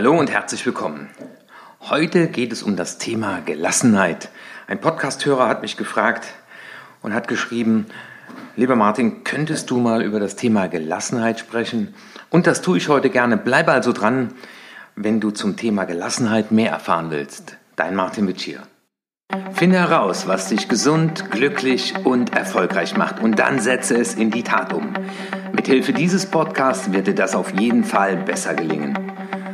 Hallo und herzlich willkommen. Heute geht es um das Thema Gelassenheit. Ein Podcasthörer hat mich gefragt und hat geschrieben, lieber Martin, könntest du mal über das Thema Gelassenheit sprechen? Und das tue ich heute gerne. Bleibe also dran, wenn du zum Thema Gelassenheit mehr erfahren willst. Dein Martin Witsch Finde heraus, was dich gesund, glücklich und erfolgreich macht und dann setze es in die Tat um. Mithilfe dieses Podcasts wird dir das auf jeden Fall besser gelingen.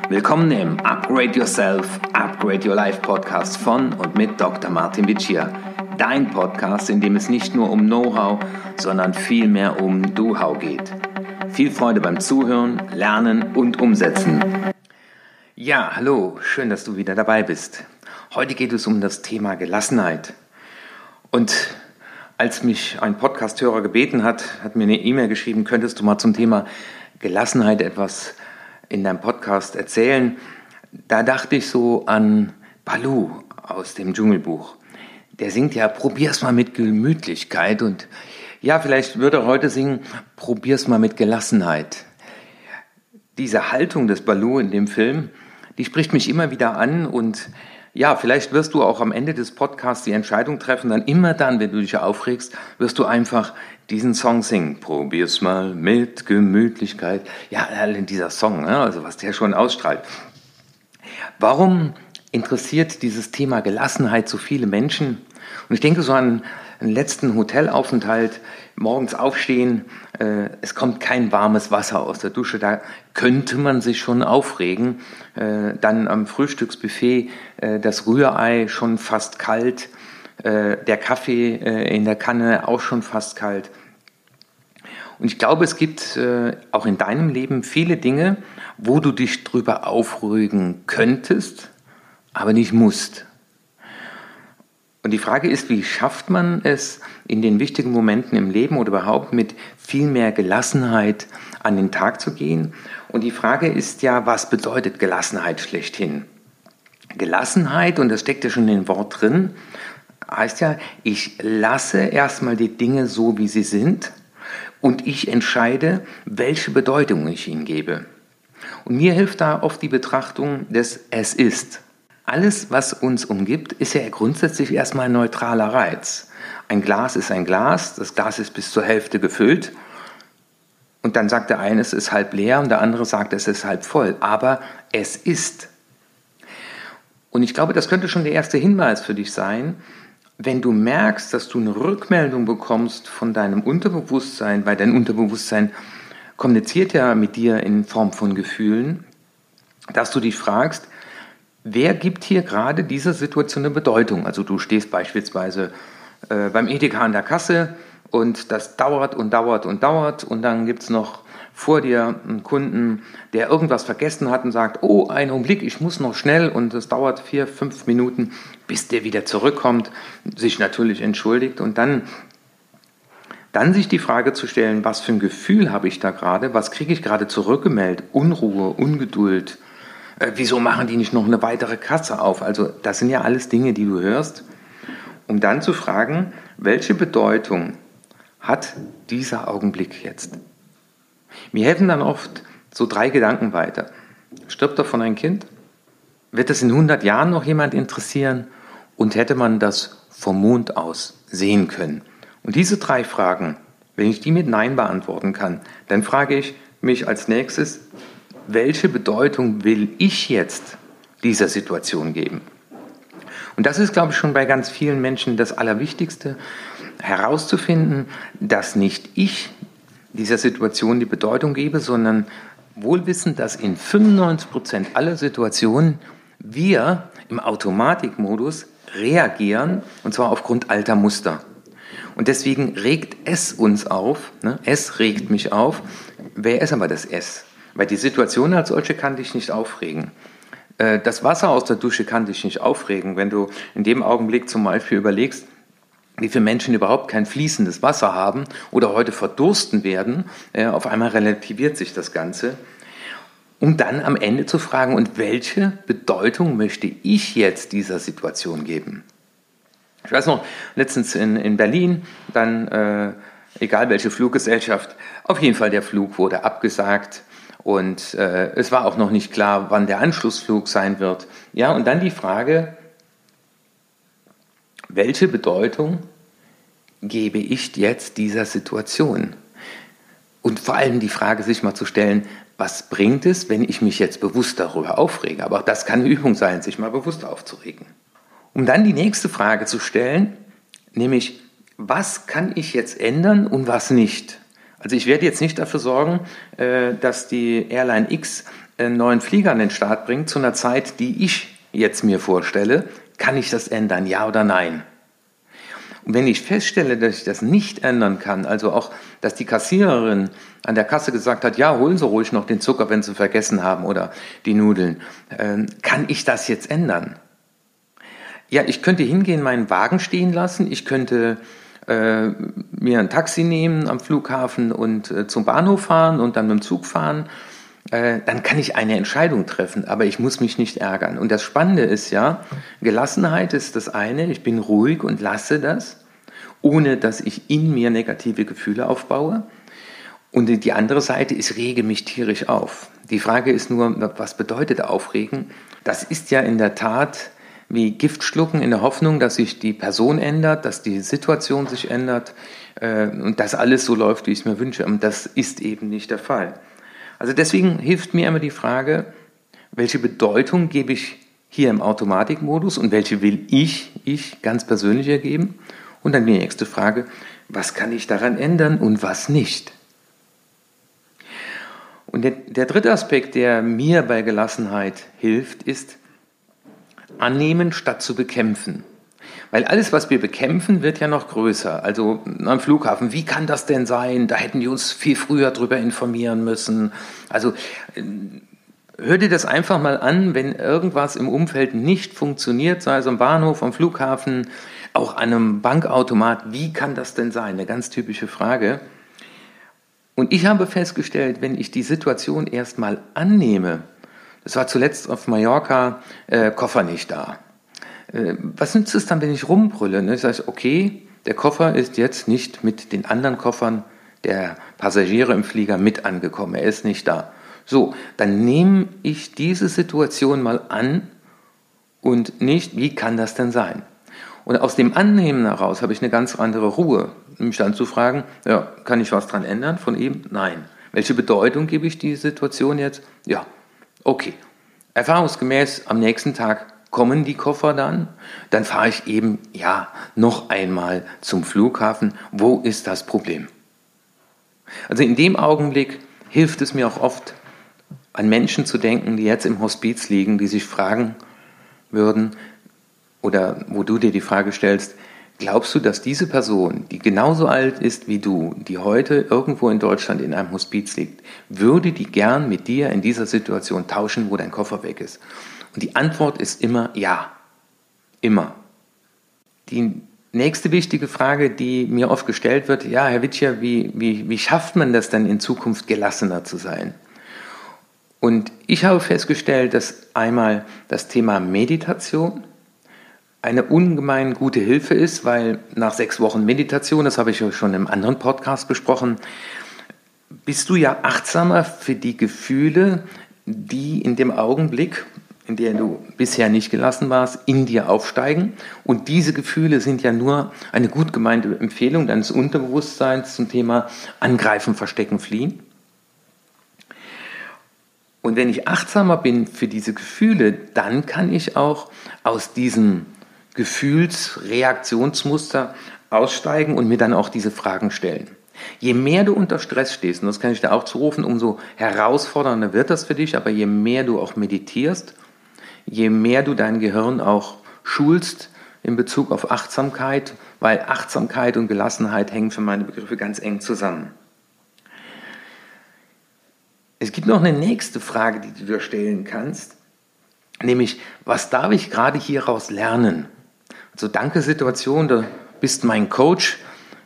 Willkommen im Upgrade Yourself, Upgrade Your Life Podcast von und mit Dr. Martin Vicia. Dein Podcast, in dem es nicht nur um Know-how, sondern vielmehr um Do-How geht. Viel Freude beim Zuhören, Lernen und Umsetzen. Ja, hallo, schön, dass du wieder dabei bist. Heute geht es um das Thema Gelassenheit. Und als mich ein Podcasthörer gebeten hat, hat mir eine E-Mail geschrieben, könntest du mal zum Thema Gelassenheit etwas in deinem Podcast erzählen. Da dachte ich so an Balu aus dem Dschungelbuch. Der singt ja, probier's mal mit Gemütlichkeit und ja, vielleicht würde er heute singen, probier's mal mit Gelassenheit. Diese Haltung des Balu in dem Film, die spricht mich immer wieder an und ja, vielleicht wirst du auch am Ende des Podcasts die Entscheidung treffen, dann immer dann, wenn du dich aufregst, wirst du einfach diesen Song singen. Probier's mal mit Gemütlichkeit. Ja, dieser Song, ne? also was der schon ausstrahlt. Warum interessiert dieses Thema Gelassenheit so viele Menschen? Und ich denke so an einen letzten Hotelaufenthalt, morgens aufstehen, äh, es kommt kein warmes Wasser aus der Dusche, da könnte man sich schon aufregen. Äh, dann am Frühstücksbuffet äh, das Rührei schon fast kalt, äh, der Kaffee äh, in der Kanne auch schon fast kalt. Und ich glaube, es gibt äh, auch in deinem Leben viele Dinge, wo du dich drüber aufregen könntest, aber nicht musst. Und die Frage ist, wie schafft man es in den wichtigen Momenten im Leben oder überhaupt mit viel mehr Gelassenheit an den Tag zu gehen? Und die Frage ist ja, was bedeutet Gelassenheit schlechthin? Gelassenheit, und das steckt ja schon in dem Wort drin, heißt ja, ich lasse erstmal die Dinge so, wie sie sind und ich entscheide, welche Bedeutung ich ihnen gebe. Und mir hilft da oft die Betrachtung des Es ist. Alles, was uns umgibt, ist ja grundsätzlich erstmal ein neutraler Reiz. Ein Glas ist ein Glas, das Glas ist bis zur Hälfte gefüllt und dann sagt der eine, es ist halb leer und der andere sagt, es ist halb voll. Aber es ist. Und ich glaube, das könnte schon der erste Hinweis für dich sein, wenn du merkst, dass du eine Rückmeldung bekommst von deinem Unterbewusstsein, weil dein Unterbewusstsein kommuniziert ja mit dir in Form von Gefühlen, dass du dich fragst, wer gibt hier gerade dieser Situation eine Bedeutung? Also du stehst beispielsweise äh, beim Edeka an der Kasse und das dauert und dauert und dauert und dann gibt es noch vor dir einen Kunden, der irgendwas vergessen hat und sagt, oh, einen Augenblick, ich muss noch schnell und es dauert vier, fünf Minuten, bis der wieder zurückkommt, sich natürlich entschuldigt und dann, dann sich die Frage zu stellen, was für ein Gefühl habe ich da gerade, was kriege ich gerade zurückgemeldet, Unruhe, Ungeduld, äh, wieso machen die nicht noch eine weitere Kasse auf? Also das sind ja alles Dinge, die du hörst, um dann zu fragen, welche Bedeutung hat dieser Augenblick jetzt? Mir helfen dann oft so drei Gedanken weiter. Stirbt davon ein Kind? Wird es in 100 Jahren noch jemand interessieren? Und hätte man das vom Mond aus sehen können? Und diese drei Fragen, wenn ich die mit Nein beantworten kann, dann frage ich mich als nächstes, welche Bedeutung will ich jetzt dieser Situation geben? Und das ist, glaube ich, schon bei ganz vielen Menschen das Allerwichtigste, herauszufinden, dass nicht ich dieser Situation die Bedeutung gebe, sondern wohlwissend, dass in 95 Prozent aller Situationen wir im Automatikmodus reagieren, und zwar aufgrund alter Muster. Und deswegen regt es uns auf, ne? es regt mich auf. Wer ist aber das S? Weil die Situation als solche kann dich nicht aufregen. Äh, das Wasser aus der Dusche kann dich nicht aufregen, wenn du in dem Augenblick zum Beispiel überlegst, wie viele Menschen überhaupt kein fließendes Wasser haben oder heute verdursten werden. Äh, auf einmal relativiert sich das Ganze. Um dann am Ende zu fragen, und welche Bedeutung möchte ich jetzt dieser Situation geben? Ich weiß noch, letztens in, in Berlin, dann, äh, egal welche Fluggesellschaft, auf jeden Fall der Flug wurde abgesagt Und äh, es war auch noch nicht klar, wann der Anschlussflug sein wird. Ja, und dann die Frage, welche Bedeutung gebe ich jetzt dieser Situation? Und vor allem die Frage sich mal zu stellen, was bringt es, wenn ich mich jetzt bewusst darüber aufrege? Aber auch das kann eine Übung sein, sich mal bewusst aufzuregen. Um dann die nächste Frage zu stellen, nämlich, was kann ich jetzt ändern und was nicht? Also ich werde jetzt nicht dafür sorgen, äh, dass die Airline X einen neuen Flieger an den Start bringt zu einer Zeit, die ich jetzt mir vorstelle. Kann ich das ändern, ja oder nein? Und wenn ich feststelle, dass ich das nicht ändern kann, also auch, dass die Kassiererin an der Kasse gesagt hat, ja, holen Sie ruhig noch den Zucker, wenn Sie vergessen haben oder die Nudeln, ähm, kann ich das jetzt ändern? Ja, ich könnte hingehen, meinen Wagen stehen lassen, ich könnte äh, mir ein Taxi nehmen am Flughafen und äh, zum Bahnhof fahren und dann mit dem Zug fahren äh, dann kann ich eine Entscheidung treffen, aber ich muss mich nicht ärgern. Und das Spannende ist ja, Gelassenheit ist das eine, ich bin ruhig und lasse das, ohne dass ich in mir negative Gefühle aufbaue. Und die andere Seite ist, rege mich tierisch auf. Die Frage ist nur, was bedeutet aufregen? Das ist ja in der Tat wie Gift schlucken in der Hoffnung, dass sich die Person ändert, dass die Situation sich ändert äh, und dass alles so läuft, wie ich es mir wünsche. Und das ist eben nicht der Fall. Also deswegen hilft mir immer die Frage, welche Bedeutung gebe ich hier im Automatikmodus und welche will ich, ich ganz persönlich ergeben? Und dann die nächste Frage, was kann ich daran ändern und was nicht? Und der, der dritte Aspekt, der mir bei Gelassenheit hilft, ist annehmen statt zu bekämpfen. Weil alles, was wir bekämpfen, wird ja noch größer. Also am Flughafen, wie kann das denn sein? Da hätten die uns viel früher darüber informieren müssen. Also äh, hör dir das einfach mal an, wenn irgendwas im Umfeld nicht funktioniert, sei es am Bahnhof, am Flughafen, auch an einem Bankautomat. Wie kann das denn sein? Eine ganz typische Frage. Und ich habe festgestellt, wenn ich die Situation erstmal annehme, das war zuletzt auf Mallorca, äh, Koffer nicht da. Äh, was nützt es dann, wenn ich rumbrülle? Ne? Ich sage, okay, der Koffer ist jetzt nicht mit den anderen Koffern der Passagiere im Flieger mit angekommen. Er ist nicht da. So, dann nehme ich diese Situation mal an und nicht, wie kann das denn sein? Und aus dem Annehmen heraus habe ich eine ganz andere Ruhe, mich dann zu fragen, ja, kann ich was dran ändern von ihm? Nein. Welche Bedeutung gebe ich die Situation jetzt? Ja, okay. Erfahrungsgemäß am nächsten Tag kommen die Koffer dann, dann fahre ich eben, ja, noch einmal zum Flughafen. Wo ist das Problem? Also in dem Augenblick hilft es mir auch oft, an Menschen zu denken, die jetzt im Hospiz liegen, die sich fragen würden, oder wo du dir die Frage stellst, glaubst du, dass diese Person, die genauso alt ist wie du, die heute irgendwo in Deutschland in einem Hospiz liegt, würde die gern mit dir in dieser Situation tauschen, wo dein Koffer weg ist? Und die Antwort ist immer ja. Immer. Die nächste wichtige Frage, die mir oft gestellt wird, ja, Herr Witscher, wie, wie, wie schafft man das dann in Zukunft gelassener zu sein? Und ich habe festgestellt, dass einmal das Thema Meditation eine ungemein gute Hilfe ist, weil nach sechs Wochen Meditation, das habe ich ja schon im anderen Podcast besprochen, bist du ja achtsamer für die Gefühle, die in dem Augenblick, in der du bisher nicht gelassen warst, in dir aufsteigen. Und diese Gefühle sind ja nur eine gut gemeinte Empfehlung deines Unterbewusstseins zum Thema Angreifen, Verstecken, Fliehen. Und wenn ich achtsamer bin für diese Gefühle, dann kann ich auch aus diesem Gefühlsreaktionsmuster aussteigen und mir dann auch diese Fragen stellen. Je mehr du unter Stress stehst, und das kann ich dir auch zurufen, umso herausfordernder wird das für dich, aber je mehr du auch meditierst, je mehr du dein Gehirn auch schulst in Bezug auf Achtsamkeit, weil Achtsamkeit und Gelassenheit hängen für meine Begriffe ganz eng zusammen. Es gibt noch eine nächste Frage, die du dir stellen kannst, nämlich, was darf ich gerade hieraus lernen? Also danke Situation, du bist mein Coach.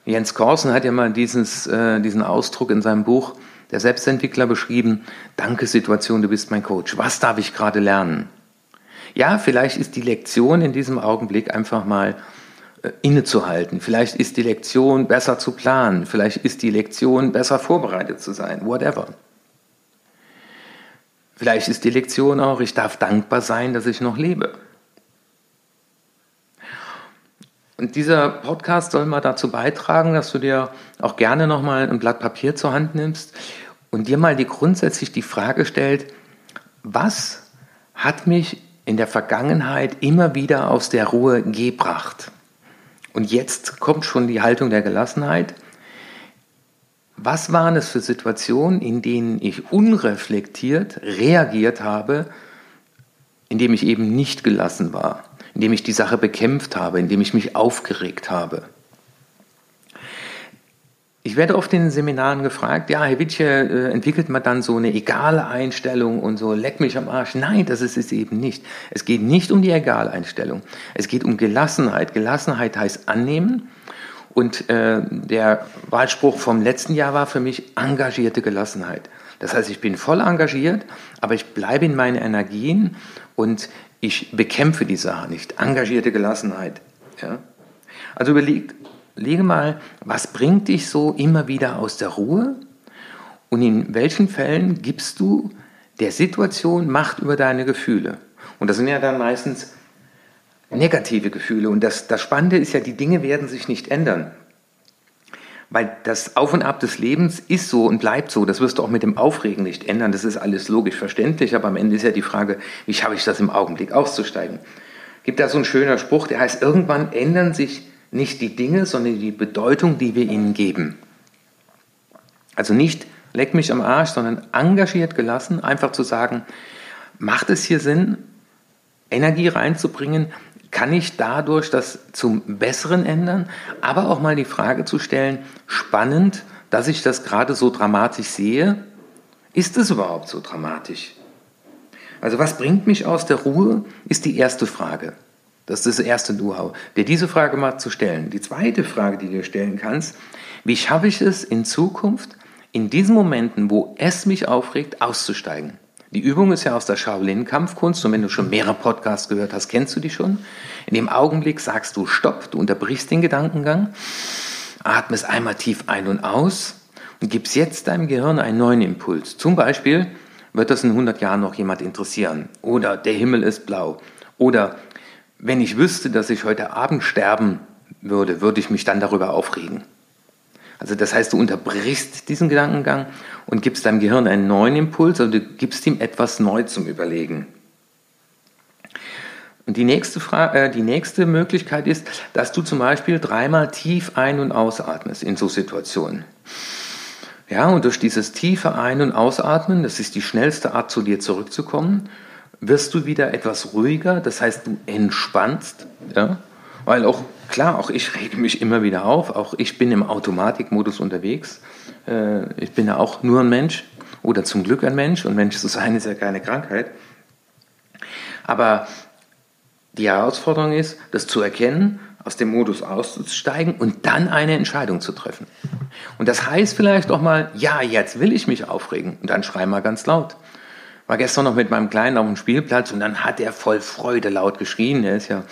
Jens Korsen hat ja mal dieses, äh, diesen Ausdruck in seinem Buch Der Selbstentwickler beschrieben. Danke Situation, du bist mein Coach. Was darf ich gerade lernen? Ja, vielleicht ist die Lektion in diesem Augenblick einfach mal äh, innezuhalten. Vielleicht ist die Lektion besser zu planen. Vielleicht ist die Lektion besser vorbereitet zu sein. Whatever. Vielleicht ist die Lektion auch, ich darf dankbar sein, dass ich noch lebe. Und dieser Podcast soll mal dazu beitragen, dass du dir auch gerne nochmal ein Blatt Papier zur Hand nimmst und dir mal die grundsätzlich die Frage stellt, was hat mich in der Vergangenheit immer wieder aus der Ruhe gebracht? Und jetzt kommt schon die Haltung der Gelassenheit. Was waren es für Situationen, in denen ich unreflektiert reagiert habe, indem ich eben nicht gelassen war? Indem ich die Sache bekämpft habe, indem ich mich aufgeregt habe. Ich werde oft in Seminaren gefragt, ja, Herr Wittche, äh, entwickelt man dann so eine egale Einstellung und so, leck mich am Arsch. Nein, das ist es eben nicht. Es geht nicht um die Egaleinstellung. Es geht um Gelassenheit. Gelassenheit heißt annehmen. Und äh, der Wahlspruch vom letzten Jahr war für mich engagierte Gelassenheit. Das heißt, ich bin voll engagiert, aber ich bleibe in meinen Energien und ich bekämpfe die Sache nicht. Engagierte Gelassenheit. Ja? Also überleg, lege mal, was bringt dich so immer wieder aus der Ruhe und in welchen Fällen gibst du der Situation Macht über deine Gefühle? Und das sind ja dann meistens negative Gefühle. Und das, das Spannende ist ja, die Dinge werden sich nicht ändern. Weil das Auf und Ab des Lebens ist so und bleibt so. Das wirst du auch mit dem Aufregen nicht ändern. Das ist alles logisch verständlich. Aber am Ende ist ja die Frage, wie schaffe ich das im Augenblick auszusteigen? Gibt da so ein schöner Spruch, der heißt, irgendwann ändern sich nicht die Dinge, sondern die Bedeutung, die wir ihnen geben. Also nicht leck mich am Arsch, sondern engagiert gelassen, einfach zu sagen, macht es hier Sinn, Energie reinzubringen, kann ich dadurch das zum Besseren ändern? Aber auch mal die Frage zu stellen, spannend, dass ich das gerade so dramatisch sehe. Ist es überhaupt so dramatisch? Also was bringt mich aus der Ruhe, ist die erste Frage. Das ist das erste Know-how, dir diese Frage mal zu stellen. Die zweite Frage, die du dir stellen kannst, wie schaffe ich es in Zukunft, in diesen Momenten, wo es mich aufregt, auszusteigen? Die Übung ist ja aus der Shaolin-Kampfkunst und wenn du schon mehrere Podcasts gehört hast, kennst du die schon. In dem Augenblick sagst du Stopp, du unterbrichst den Gedankengang, atmest einmal tief ein und aus und gibst jetzt deinem Gehirn einen neuen Impuls. Zum Beispiel wird das in 100 Jahren noch jemand interessieren oder der Himmel ist blau oder wenn ich wüsste, dass ich heute Abend sterben würde, würde ich mich dann darüber aufregen. Also das heißt, du unterbrichst diesen Gedankengang und gibst deinem Gehirn einen neuen Impuls, also du gibst ihm etwas neu zum Überlegen. Und die nächste, Frage, äh, die nächste Möglichkeit ist, dass du zum Beispiel dreimal tief ein- und ausatmest in so Situationen. Ja, und durch dieses tiefe Ein- und Ausatmen, das ist die schnellste Art, zu dir zurückzukommen, wirst du wieder etwas ruhiger, das heißt, du entspannst, ja, weil auch, klar, auch ich rege mich immer wieder auf, auch ich bin im Automatikmodus unterwegs. Äh, ich bin ja auch nur ein Mensch oder zum Glück ein Mensch und Mensch zu sein ist ja keine Krankheit. Aber die Herausforderung ist, das zu erkennen, aus dem Modus auszusteigen und dann eine Entscheidung zu treffen. Und das heißt vielleicht auch mal, ja, jetzt will ich mich aufregen und dann schrei mal ganz laut. War gestern noch mit meinem Kleinen auf dem Spielplatz und dann hat er voll Freude laut geschrien. Er ist ja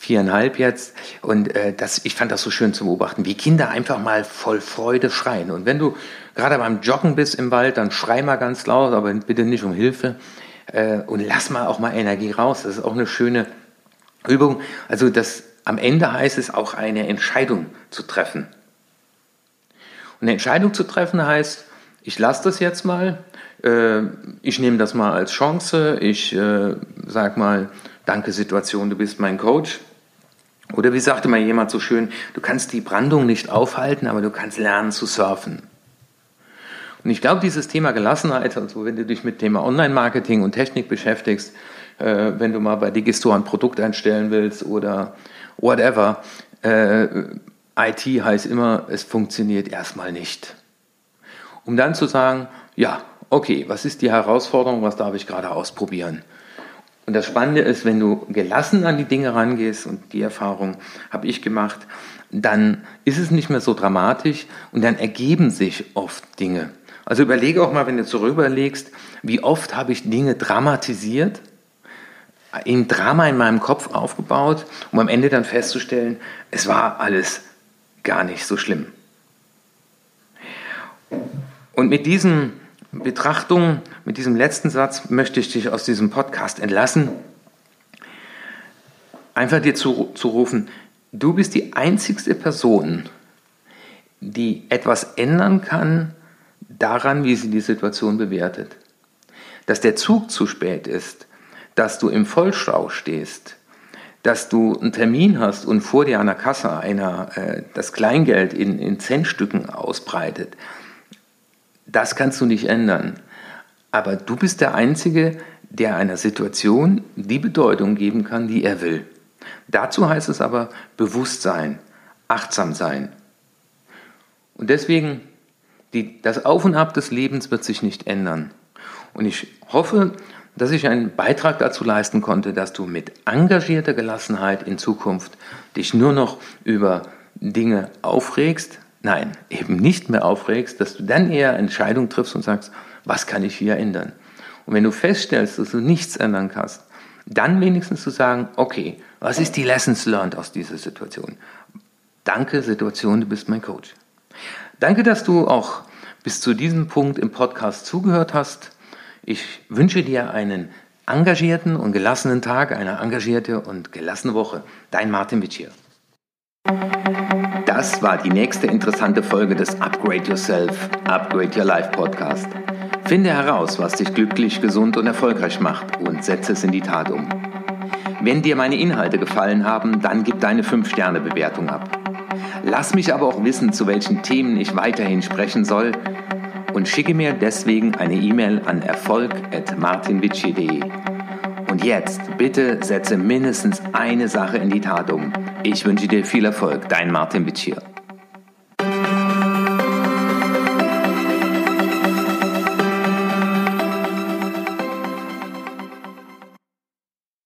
viereinhalb jetzt. Und äh, das, ich fand das so schön zu beobachten, wie Kinder einfach mal voll Freude schreien. Und wenn du gerade beim Joggen bist im Wald, dann schrei mal ganz laut, aber bitte nicht um Hilfe. Äh, und lass mal auch mal Energie raus. Das ist auch eine schöne Übung. Also das, am Ende heißt es auch eine Entscheidung zu treffen. Und eine Entscheidung zu treffen heißt, ich lasse das jetzt mal, äh, ich nehme das mal als Chance, ich äh, sag mal, danke Situation, du bist mein Coach, oder wie sagte mal jemand so schön, du kannst die Brandung nicht aufhalten, aber du kannst lernen zu surfen. Und ich glaube, dieses Thema Gelassenheit, also wenn du dich mit Thema Online-Marketing und Technik beschäftigst, äh, wenn du mal bei Digistore ein Produkt einstellen willst oder whatever, äh, IT heißt immer, es funktioniert erstmal nicht. Um dann zu sagen, ja, okay, was ist die Herausforderung, was darf ich gerade ausprobieren? Und das Spannende ist, wenn du gelassen an die Dinge rangehst, und die Erfahrung habe ich gemacht, dann ist es nicht mehr so dramatisch und dann ergeben sich oft Dinge. Also überlege auch mal, wenn du zurücklegst, wie oft habe ich Dinge dramatisiert, ein Drama in meinem Kopf aufgebaut, um am Ende dann festzustellen, es war alles gar nicht so schlimm. Und mit diesem Betrachtung, mit diesem letzten Satz möchte ich dich aus diesem Podcast entlassen. Einfach dir zu, zu rufen, du bist die einzigste Person, die etwas ändern kann daran, wie sie die Situation bewertet. Dass der Zug zu spät ist, dass du im Vollstau stehst, dass du einen Termin hast und vor dir an der Kasse einer äh, das Kleingeld in, in Centstücken ausbreitet, das kannst du nicht ändern. Aber du bist der Einzige, der einer Situation die Bedeutung geben kann, die er will. Dazu heißt es aber Bewusstsein, achtsam sein. Und deswegen, die, das Auf und Ab des Lebens wird sich nicht ändern. Und ich hoffe, dass ich einen Beitrag dazu leisten konnte, dass du mit engagierter Gelassenheit in Zukunft dich nur noch über Dinge aufregst, nein, eben nicht mehr aufregst, dass du dann eher Entscheidungen triffst und sagst, was kann ich hier ändern? Und wenn du feststellst, dass du nichts ändern kannst, dann wenigstens zu sagen, okay, was ist die Lessons learned aus dieser Situation? Danke, Situation, du bist mein Coach. Danke, dass du auch bis zu diesem Punkt im Podcast zugehört hast. Ich wünsche dir einen engagierten und gelassenen Tag, eine engagierte und gelassene Woche. Dein Martin Witsch hier. Das war die nächste interessante Folge des Upgrade Yourself, Upgrade Your Life Podcast. Finde heraus, was dich glücklich, gesund und erfolgreich macht und setze es in die Tat um. Wenn dir meine Inhalte gefallen haben, dann gib deine 5-Sterne-Bewertung ab. Lass mich aber auch wissen, zu welchen Themen ich weiterhin sprechen soll und schicke mir deswegen eine E-Mail an erfolg.martinvici.de. Und jetzt bitte setze mindestens eine Sache in die Tat um. Ich wünsche dir viel Erfolg, dein Martin Vici.